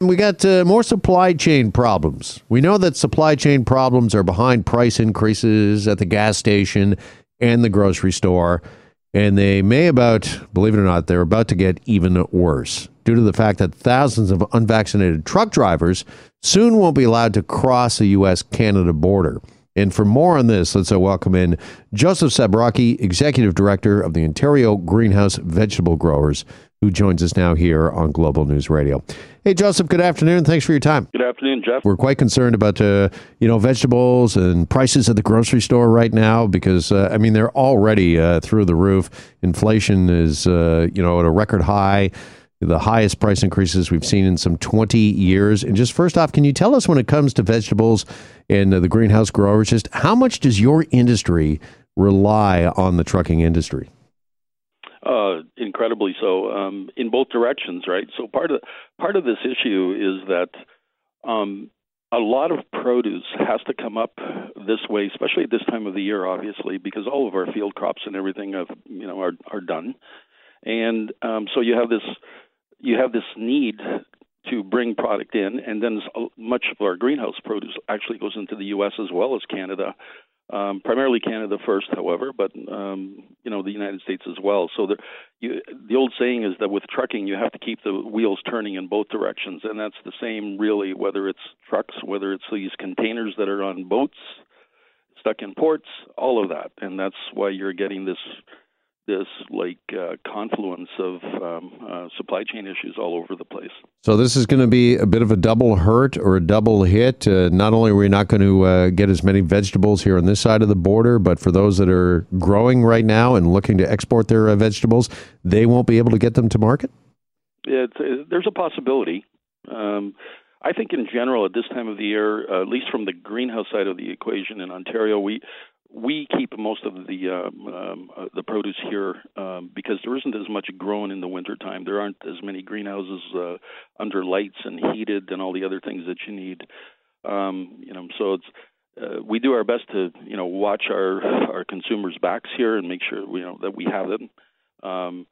We got uh, more supply chain problems. We know that supply chain problems are behind price increases at the gas station and the grocery store, and they may about, believe it or not, they're about to get even worse due to the fact that thousands of unvaccinated truck drivers soon won't be allowed to cross the U.S. Canada border. And for more on this, let's uh, welcome in Joseph Sbrocchi, Executive Director of the Ontario Greenhouse Vegetable Growers who joins us now here on Global News Radio. Hey, Joseph, good afternoon. Thanks for your time. Good afternoon, Jeff. We're quite concerned about, uh, you know, vegetables and prices at the grocery store right now because, uh, I mean, they're already uh, through the roof. Inflation is, uh, you know, at a record high, the highest price increases we've seen in some 20 years. And just first off, can you tell us when it comes to vegetables and uh, the greenhouse growers, just how much does your industry rely on the trucking industry? Uh, incredibly so, um, in both directions, right? So part of part of this issue is that um, a lot of produce has to come up this way, especially at this time of the year, obviously, because all of our field crops and everything have you know are are done, and um, so you have this you have this need to bring product in, and then much of our greenhouse produce actually goes into the U.S. as well as Canada. Um, primarily Canada first, however, but um, you know the United States as well. So the you, the old saying is that with trucking, you have to keep the wheels turning in both directions, and that's the same really whether it's trucks, whether it's these containers that are on boats, stuck in ports, all of that, and that's why you're getting this this like uh, confluence of um, uh, supply chain issues all over the place. So this is going to be a bit of a double hurt or a double hit. Uh, not only are we not going to uh, get as many vegetables here on this side of the border, but for those that are growing right now and looking to export their uh, vegetables, they won't be able to get them to market. It, there's a possibility. Um, I think in general, at this time of the year, uh, at least from the greenhouse side of the equation in Ontario, we we keep most of the um, um, uh, the produce here um, because there isn't as much grown in the wintertime. There aren't as many greenhouses uh, under lights and heated and all the other things that you need. Um, you know, so it's uh, we do our best to you know watch our our consumers' backs here and make sure you know that we have them. Um,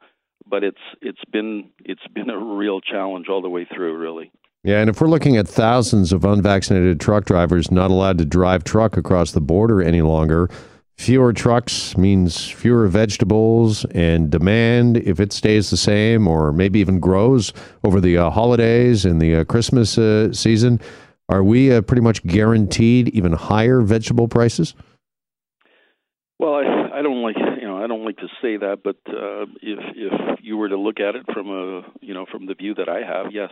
but it's it's been it's been a real challenge all the way through, really. Yeah, and if we're looking at thousands of unvaccinated truck drivers not allowed to drive truck across the border any longer, fewer trucks means fewer vegetables and demand if it stays the same or maybe even grows over the uh, holidays and the uh, Christmas uh, season. Are we uh, pretty much guaranteed even higher vegetable prices? Well, I, I don't like you know I don't like to say that, but uh, if if you were to look at it from a you know from the view that I have, yes,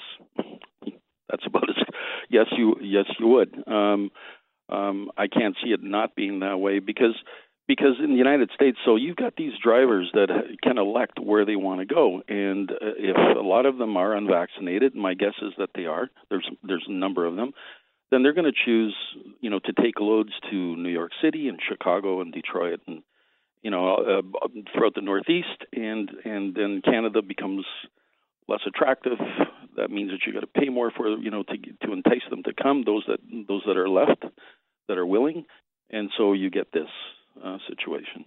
that's about as yes you yes you would. Um, um, I can't see it not being that way because because in the United States, so you've got these drivers that can elect where they want to go, and uh, if a lot of them are unvaccinated, my guess is that they are. There's there's a number of them. Then they're going to choose, you know, to take loads to New York City and Chicago and Detroit and you know uh, throughout the Northeast, and and then Canada becomes less attractive. That means that you got to pay more for you know to to entice them to come. Those that those that are left that are willing, and so you get this uh, situation.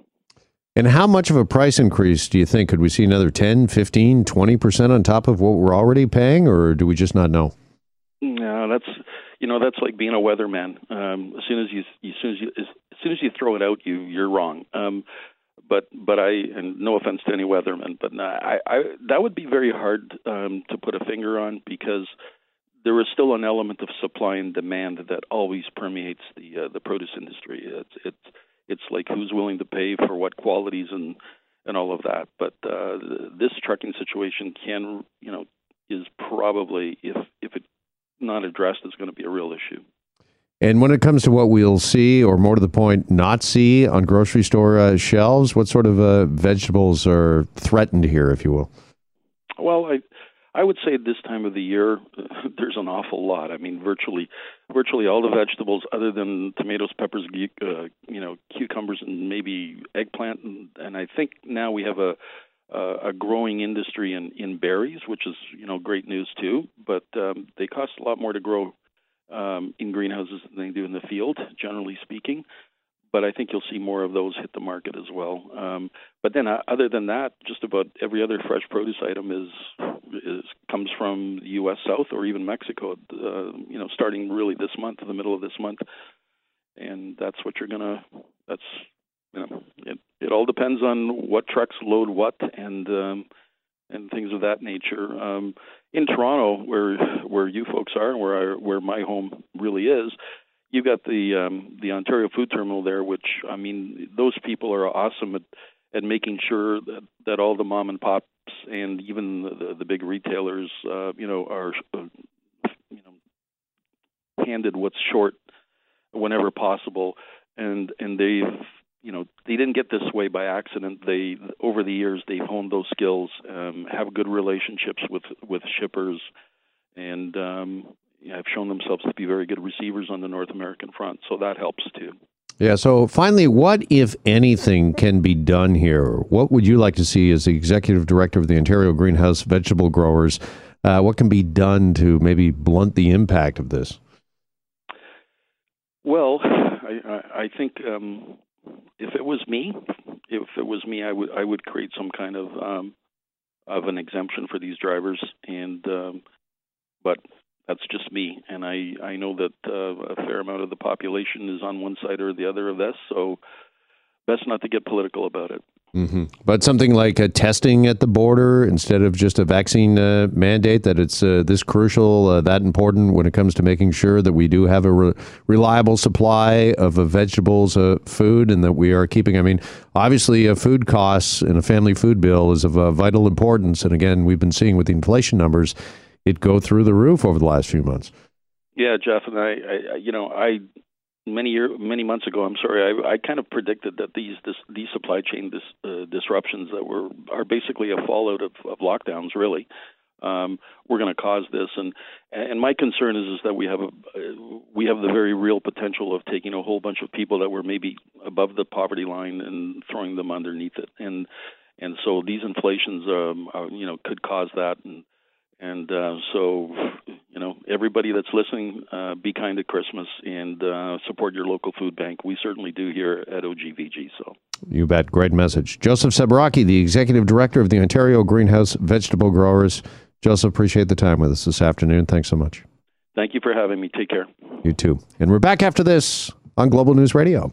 And how much of a price increase do you think? Could we see another 10, 15, 20% on top of what we're already paying, or do we just not know? No, that's you know that's like being a weatherman. Um, as soon as you as soon as you as, soon as you throw it out, you you're wrong. Um, but but I and no offense to any weatherman, but I, I that would be very hard um, to put a finger on because there is still an element of supply and demand that always permeates the uh, the produce industry. It's it's it's like who's willing to pay for what qualities and and all of that. But uh, this trucking situation can you know is probably if if it's not addressed is going to be a real issue. And when it comes to what we'll see, or more to the point, not see on grocery store uh, shelves, what sort of uh, vegetables are threatened here, if you will? Well, I I would say at this time of the year there's an awful lot. I mean, virtually virtually all the vegetables other than tomatoes, peppers, uh, you know, cucumbers, and maybe eggplant. And, and I think now we have a uh, a growing industry in in berries, which is you know great news too. But um, they cost a lot more to grow um, in greenhouses than they do in the field, generally speaking. But I think you'll see more of those hit the market as well. Um, but then, uh, other than that, just about every other fresh produce item is is, comes from the U.S. South or even Mexico. Uh, you know, starting really this month, the middle of this month, and that's what you're gonna. That's you know, it it all depends on what trucks load what and um, and things of that nature. Um, in Toronto, where where you folks are, and where I, where my home really is, you've got the um, the Ontario Food Terminal there, which I mean, those people are awesome at at making sure that that all the mom and pops and even the the big retailers, uh, you know, are uh, you know handed what's short whenever possible, and and they've you know they didn't get this way by accident. They over the years they've honed those skills, um, have good relationships with with shippers, and um, have shown themselves to be very good receivers on the North American front. So that helps too. Yeah. So finally, what, if anything, can be done here? What would you like to see as the executive director of the Ontario Greenhouse Vegetable Growers? Uh, what can be done to maybe blunt the impact of this? Well, I, I think um, if it was me, if it was me, I would I would create some kind of um, of an exemption for these drivers, and um, but that's just me, and I I know that uh, a fair amount of the population is on one side or the other of this, so best not to get political about it. Mm-hmm. But something like a testing at the border instead of just a vaccine uh, mandate, that it's uh, this crucial, uh, that important when it comes to making sure that we do have a re- reliable supply of vegetables, uh, food, and that we are keeping. I mean, obviously, food costs and a family food bill is of vital importance. And again, we've been seeing with the inflation numbers, it go through the roof over the last few months. Yeah, Jeff, and I, I you know, I many year many months ago, I'm sorry, I, I kind of predicted that these this, these supply chain dis, uh, disruptions that were are basically a fallout of, of lockdowns, really. Um, we're going to cause this, and and my concern is is that we have a we have the very real potential of taking a whole bunch of people that were maybe above the poverty line and throwing them underneath it, and and so these inflations, um, are, you know, could cause that, and and uh, so, you know, everybody that's listening, uh, be kind at Christmas and uh, support your local food bank. We certainly do here at OGVG. So, you bet. Great message. Joseph Sbrocchi, the executive director of the Ontario Greenhouse Vegetable Growers. Joseph, appreciate the time with us this afternoon. Thanks so much. Thank you for having me. Take care. You too. And we're back after this on Global News Radio.